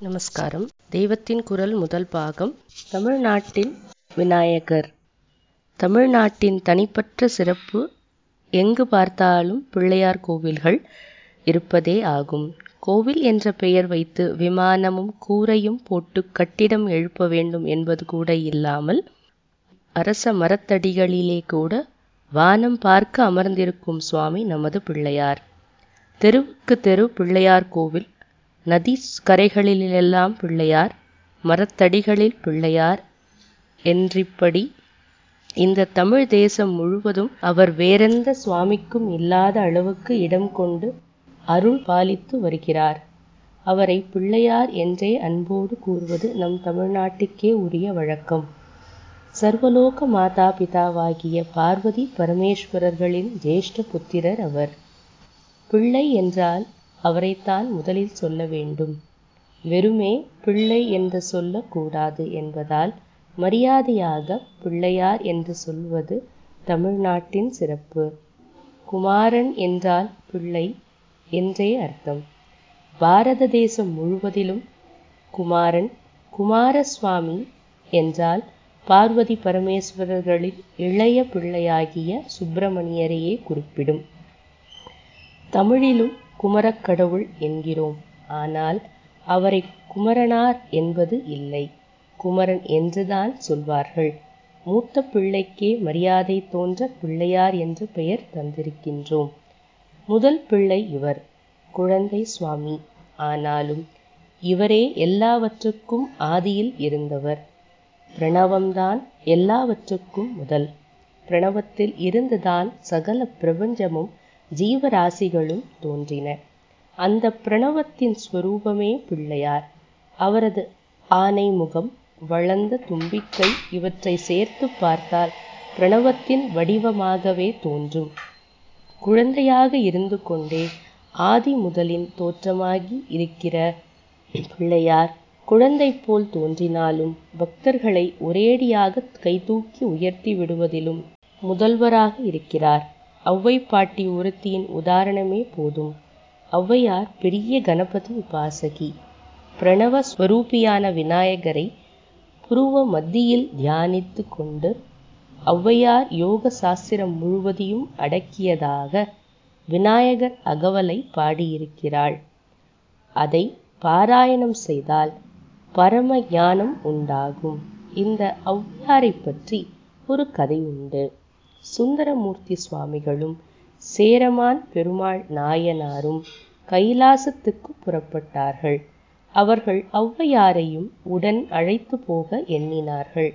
நமஸ்காரம். தெய்வத்தின் குரல் முதல் பாகம். தமிழ்நாட்டின் விநாயகர். தமிழ்நாட்டின் தனிப்பற்ற சிறப்பு எங்கு பார்த்தாலும் பிள்ளையார் கோவில்கள் இருப்பதே ஆகும். கோவில் என்ற பெயர் வைத்து விமானமும் கூரையும் போட்டு கட்டிடம் எழுப்ப வேண்டும் என்பது கூட இல்லாமல் அரச மரத்தடிகளிலே கூட வானம் பார்க்க அமர்ந்திருக்கும் சுவாமி நமது பிள்ளையார். தெருவுக்கு தெரு பிள்ளையார் கோவில் நதி கரைகளிலெல்லாம் பிள்ளையார் மரத்தடிகளில் பிள்ளையார் என்றிப்படி இந்த தமிழ் தேசம் முழுவதும் அவர் வேறெந்த சுவாமிக்கும் இல்லாத அளவுக்கு இடம் கொண்டு அருள் பாலித்து வருகிறார். அவரை பிள்ளையார் என்றே அன்போடு கூறுவது நம் தமிழ்நாட்டுக்கே உரிய வழக்கம். சர்வலோக மாதா பிதாவாகிய பார்வதி பரமேஸ்வரர்களின் ஜேஷ்ட புத்திரர் அவர். பிள்ளை என்றால் அவரைத்தான் முதலில் சொல்ல வேண்டும். வெறுமே பிள்ளை என்று சொல்லக்கூடாது என்பதால் மரியாதையாக பிள்ளையார் என்று சொல்வது தமிழ்நாட்டின் சிறப்பு. குமாரன் என்றால் பிள்ளை என்றே அர்த்தம். பாரத தேசம் முழுவதிலும் குமாரன் குமாரசுவாமி என்றால் பார்வதி பரமேஸ்வரர்களின் இளைய பிள்ளையாகிய சுப்பிரமணியரையே குறிப்பிடும். தமிழிலும் குமரக்கடவுள் என்கிறோம். ஆனால் அவரை குமரனார் என்பது இல்லை. குமரன் என்றுதான் சொல்வார்கள். மூத்த பிள்ளைக்கே மரியாதை தோன்ற பிள்ளையார் என்று பெயர் தந்திருக்கின்றோம். முதல் பிள்ளை இவர் குழந்தை சுவாமி. ஆனாலும் இவரே எல்லாவற்றுக்கும் ஆதியில் இருந்தவர். பிரணவம்தான் எல்லாவற்றுக்கும் முதல். பிரணவத்தில் இருந்துதான் சகல பிரபஞ்சமும் ஜீவராசிகளும் தோன்றின. அந்த பிரணவத்தின் ஸ்வரூபமே பிள்ளையார். அவரது ஆனை முகம் வளர்ந்த தும்பிக்கை இவற்றை சேர்த்து பார்த்தால் பிரணவத்தின் வடிவமாகவே தோன்றும். குழந்தையாக இருந்து கொண்டே ஆதி முதலின் தோற்றமாகி இருக்கிற பிள்ளையார் குழந்தை போல் தோன்றினாலும் பக்தர்களை ஒரேடியாக கைதூக்கி உயர்த்தி விடுவதிலும் முதல்வராக இருக்கிறார். ஔவை பாட்டி ஒருத்தியின் உதாரணமே போதும். ஔவையார் பெரிய கணபதி உபாசகி. பிரணவ ஸ்வரூபியான விநாயகரை புருவ மத்தியில் தியானித்து கொண்டு ஔவையார் யோக சாஸ்திரம் முழுவதையும் அடக்கியதாக விநாயகர் அகவலை பாடியிருக்கிறாள். அதை பாராயணம் செய்தால் பரம ஞானம் உண்டாகும். இந்த ஔவையாரை பற்றி ஒரு கதை உண்டு. சுந்தரமூர்த்தி சுவாமிகளும் சேரமான் பெருமாள் நாயனாரும் கைலாசத்துக்கு புறப்பட்டார்கள். அவர்கள் ஔவையாரையும் உடன் அழைத்து போக எண்ணினார்கள்.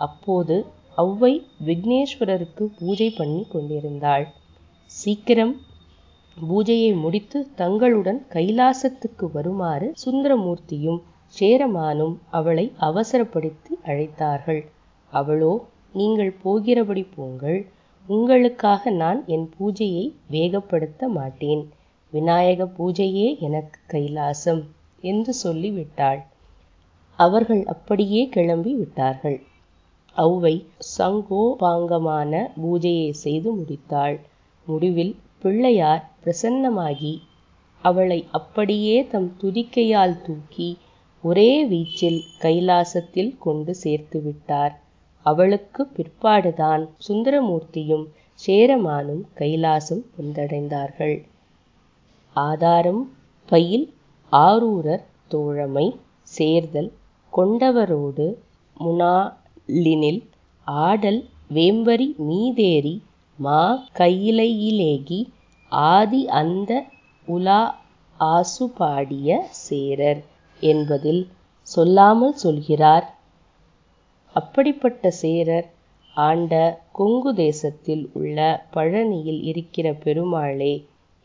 அப்போது ஔவை விக்னேஸ்வரருக்கு பூஜை பண்ணி கொண்டிருந்தாள். சீக்கிரம் பூஜையை முடித்து தங்களுடன் கைலாசத்துக்கு வருமாறு சுந்தரமூர்த்தியும் சேரமானும் அவளை அவசரப்படுத்தி அழைத்தார்கள். அவளோ நீங்கள் போகிறபடி போங்கள். உங்களுக்காக நான் என் பூஜையை வேகப்படுத்த மாட்டேன். விநாயக பூஜையே எனக்கு கைலாசம் என்று சொல்லிவிட்டாள். அவர்கள் அப்படியே கிளம்பி விட்டார்கள். அவ்வை சங்கோபாங்கமான பூஜையை செய்து முடித்தாள். முடிவில் பிள்ளையார் பிரசன்னமாகி அவளை அப்படியே தம் துதிக்கையால் தூக்கி ஒரே வீச்சில் கைலாசத்தில் கொண்டு சேர்த்து அவளுக்கு பிற்பாடுதான் சுந்தரமூர்த்தியும் சேரமானும் கைலாசம் வந்தடைந்தார்கள். ஆதாரம் பயில் ஆரூரர் தோழமை சேர்தல் கொண்டவரோடு முனாலினில் ஆடல் வேம்பரி மீதேறி மா கையிலையிலேகி ஆதி அந்த உலா ஆசுபாடிய சேரர் என்பதில் சொல்லாமல் சொல்கிறார். அப்படிப்பட்ட சேரர் ஆண்ட கொங்கு தேசத்தில் உள்ள பழனியில் இருக்கிற பெருமாளே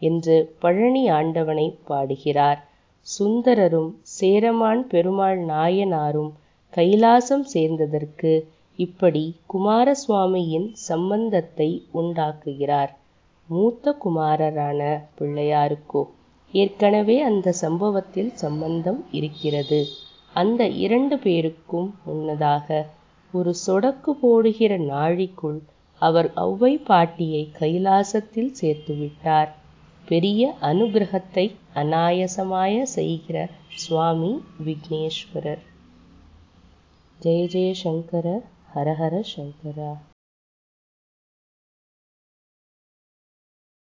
என்று பழனி ஆண்டவனை பாடுகிறார். சுந்தரரும் சேரமான் பெருமாள் நாயனாரும் கைலாசம் சேர்ந்ததற்கு இப்படி குமாரசுவாமியின் சம்பந்தத்தை உண்டாக்குகிறார். மூத்த குமாரரான பிள்ளையாருக்கோ ஏற்கனவே அந்த சம்பவத்தில் சம்பந்தம் இருக்கிறது. அந்த இரண்டு பேருக்கும் முன்னதாக ஒரு சொடக்கு போடுகிற நாழிக்குள் அவர் ஔவை பாட்டியை கைலாசத்தில் சேர்த்துவிட்டார் பெரிய அனுகிரகத்தை அனாயசமாய செய்கிற சுவாமி விக்னேஸ்வரர். ஜெய ஜெய சங்கர ஹர ஹர சங்கரா.